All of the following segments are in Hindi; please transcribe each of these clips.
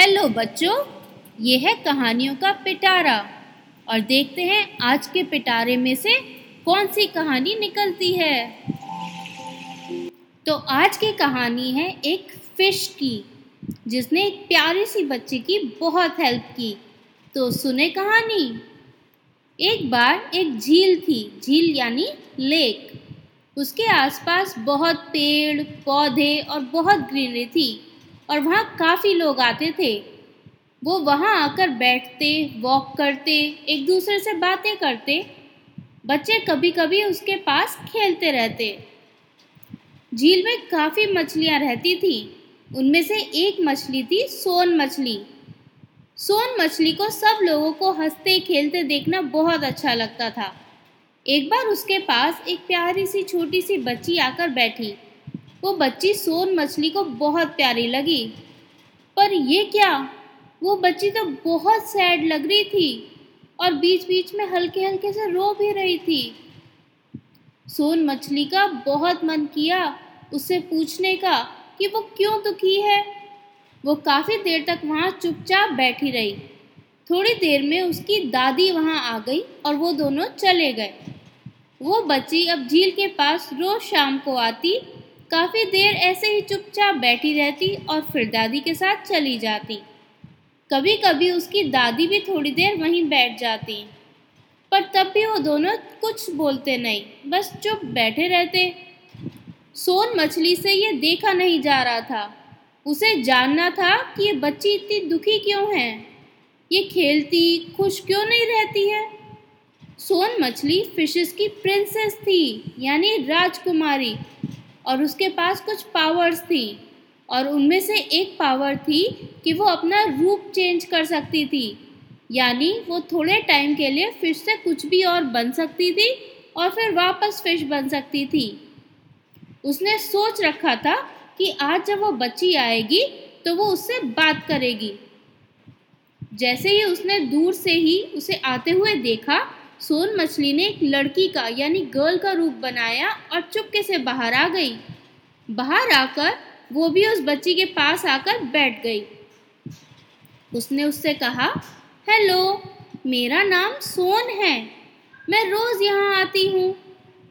हेलो बच्चों, ये है कहानियों का पिटारा। और देखते हैं आज के पिटारे में से कौन सी कहानी निकलती है। तो आज की कहानी है एक फ़िश की, जिसने एक प्यारी सी बच्चे की बहुत हेल्प की। तो सुने कहानी? एक बार एक झील थी, झील यानी लेक। उसके आसपास बहुत पेड़, पौधे और बहुत ग्रीनरी थी। और वहाँ काफ़ी लोग आते थे। वो वहाँ आकर बैठते वॉक करते, एक दूसरे से बातें करते। बच्चे कभी कभी उसके पास खेलते रहते। झील में काफ़ी मछलियाँ रहती थी। उनमें से एक मछली थी सोन मछली। सोन मछली को सब लोगों को हँसते, खेलते देखना बहुत अच्छा लगता था। एक बार उसके पास एक प्यारी सी छोटी सी बच्ची आकर बैठी। वो बच्ची सोन मछली को बहुत प्यारी लगी। पर ये क्या? वो बच्ची तो बहुत सैड लग रही थी और बीच बीच में हल्के हल्के से रो भी रही थी। सोन मछली का बहुत मन किया उससे पूछने का कि वो क्यों दुखी है। वो काफ़ी देर तक वहाँ चुपचाप बैठी रही। थोड़ी देर में उसकी दादी वहाँ आ गई और वो दोनों चले गए। वो बच्ची अब झील के पास रोज शाम को आती काफ़ी देर ऐसे ही चुपचाप बैठी रहती और फिर दादी के साथ चली जाती। कभी कभी उसकी दादी भी थोड़ी देर वहीं बैठ जाती। पर तब भी वो दोनों कुछ बोलते नहीं, बस चुप बैठे रहते। सोन मछली से ये देखा नहीं जा रहा था। उसे जानना था कि ये बच्ची इतनी दुखी क्यों है? ये खेलती, खुश क्यों नहीं रहती है? सोन मछली फिशेस की प्रिंसेस थी, यानी राजकुमारी। और उसके पास कुछ पावर्स थी। और उनमें से एक पावर थी कि वो अपना रूप चेंज कर सकती थी। यानी वो थोड़े टाइम के लिए फ़िश से कुछ भी और बन सकती थी और फिर वापस फ़िश बन सकती थी। उसने सोच रखा था कि आज जब वो बच्ची आएगी तो वो उससे बात करेगी। जैसे ही उसने दूर से ही उसे आते हुए देखा सोन मछली ने एक लड़की का, यानी गर्ल का रूप बनाया और चुपके से बाहर आ गई। बाहर आकर वो भी उस बच्ची के पास आकर बैठ गई। उसने उससे कहा, हेलो, मेरा नाम सोन है। मैं रोज़ यहाँ आती हूँ।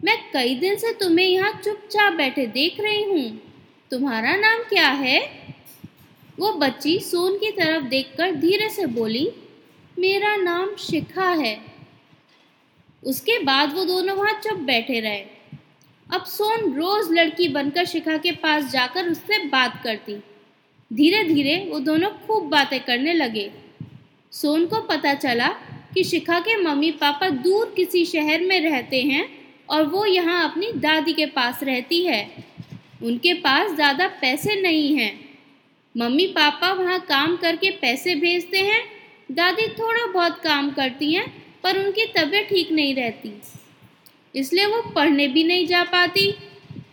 मैं कई दिन से तुम्हें यहाँ चुपचाप बैठे देख रही हूँ। तुम्हारा नाम क्या है? वो बच्ची सोन की तरफ़ देखकर धीरे से बोली, मेरा नाम शिखा है। उसके बाद वो दोनों वहाँ चुप बैठे रहे। अब सोन रोज लड़की बनकर शिखा के पास जाकर उससे बात करती। धीरे धीरे वो दोनों खूब बातें करने लगे। सोन को पता चला कि शिखा के मम्मी पापा दूर किसी शहर में रहते हैं और वो यहाँ अपनी दादी के पास रहती है। उनके पास ज़्यादा पैसे नहीं हैं। मम्मी पापा वहाँ काम करके पैसे भेजते हैं। दादी थोड़ा बहुत काम करती हैं पर उनकी तबीयत ठीक नहीं रहती। इसलिए वो पढ़ने भी नहीं जा पाती,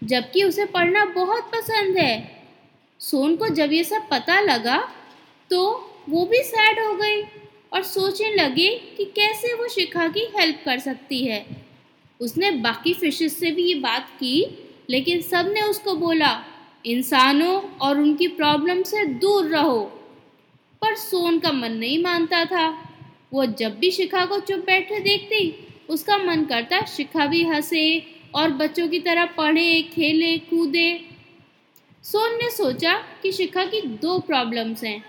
जबकि उसे पढ़ना बहुत पसंद है। सोन को जब ये सब पता लगा तो वो भी सैड हो गई और सोचने लगे कि कैसे वो शिखा की हेल्प कर सकती है। उसने बाकी फिशेस से भी ये बात की, लेकिन सबने उसको बोला, इंसानों और उनकी प्रॉब्लम से दूर रहो। पर सोन का मन नहीं मानता था। वो जब भी शिखा को चुप बैठे देखती, उसका मन करता शिखा भी हंसे और बच्चों की तरह पढ़े, खेले, कूदे। सोन ने सोचा कि शिखा की दो प्रॉब्लम्स हैं।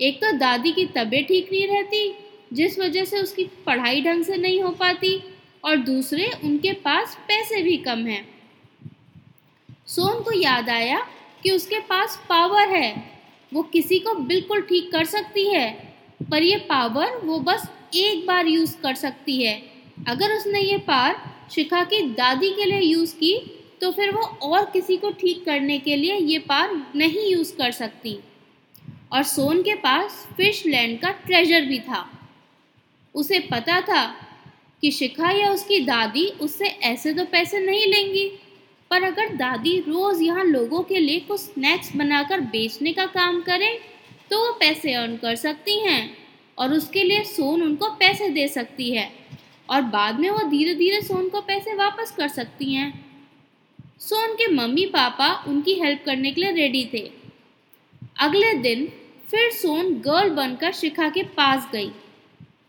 एक तो दादी की तबीयत ठीक नहीं रहती, जिस वजह से उसकी पढ़ाई ढंग से नहीं हो पाती, और दूसरे, उनके पास पैसे भी कम हैं। सोन को याद आया कि उसके पास पावर है, वो किसी को बिल्कुल ठीक कर सकती है। पर ये पावर वो बस एक बार यूज़ कर सकती है। अगर उसने ये पावर शिखा की दादी के लिए यूज़ की तो फिर वो और किसी को ठीक करने के लिए ये पार नहीं यूज़ कर सकती। और सोन के पास फ़िश लैंड का ट्रेजर भी था। उसे पता था कि शिखा या उसकी दादी उससे ऐसे तो पैसे नहीं लेंगी, पर अगर दादी रोज़ यहाँ लोगों के लिए कुछ स्नैक्स बनाकर बेचने का काम करें तो वो पैसे अर्न कर सकती हैं और उसके लिए सोन उनको पैसे दे सकती है और बाद में वो धीरे धीरे सोन को पैसे वापस कर सकती हैं। सोन के मम्मी पापा उनकी हेल्प करने के लिए रेडी थे। अगले दिन फिर सोन गर्ल बनकर शिखा के पास गई।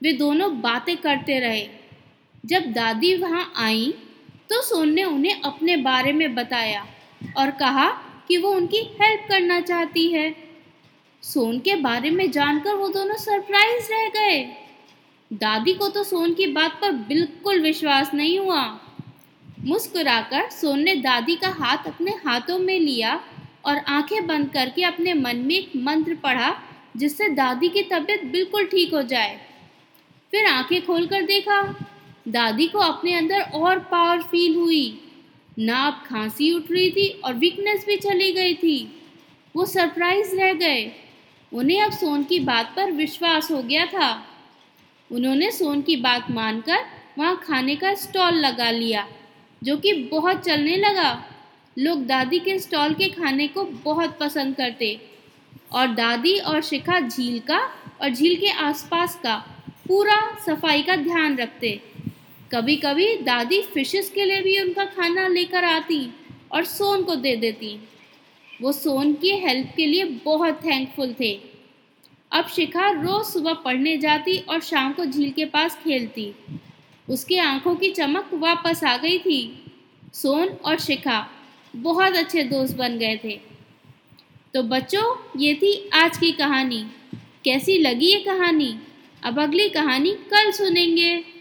वे दोनों बातें करते रहे। जब दादी वहाँ आई तो सोन ने उन्हें अपने बारे में बताया और कहा कि वो उनकी हेल्प करना चाहती है। सोन के बारे में जानकर वो दोनों सरप्राइज़ रह गए। दादी को तो सोन की बात पर बिल्कुल विश्वास नहीं हुआ। मुस्कुराकर सोन ने दादी का हाथ अपने हाथों में लिया और आँखें बंद करके अपने मन में एक मंत्र पढ़ा, जिससे दादी की तबीयत बिल्कुल ठीक हो जाए। फिर आँखें खोलकर देखा। दादी को अपने अंदर और पावर फील हुई। नाप खांसी उठ रही थी और वीकनेस भी चली गई थी। वो सरप्राइज़ रह गए। उन्हें अब सोन की बात पर विश्वास हो गया था। उन्होंने सोन की बात मानकर वहाँ खाने का स्टॉल लगा लिया, जो कि बहुत चलने लगा। लोग दादी के स्टॉल के खाने को बहुत पसंद करते और दादी और शिखा झील का और झील के आसपास का पूरा सफ़ाई का ध्यान रखते। कभी कभी दादी फिशेस के लिए भी उनका खाना लेकर आती और सोन को दे देती। वो सोन की हेल्प के लिए बहुत थैंकफुल थे। अब शिखा रोज सुबह पढ़ने जाती और शाम को झील के पास खेलती। उसकी आँखों की चमक वापस आ गई थी। सोन और शिखा बहुत अच्छे दोस्त बन गए थे। तो बच्चों, ये थी आज की कहानी। कैसी लगी ये कहानी? अब अगली कहानी कल सुनेंगे।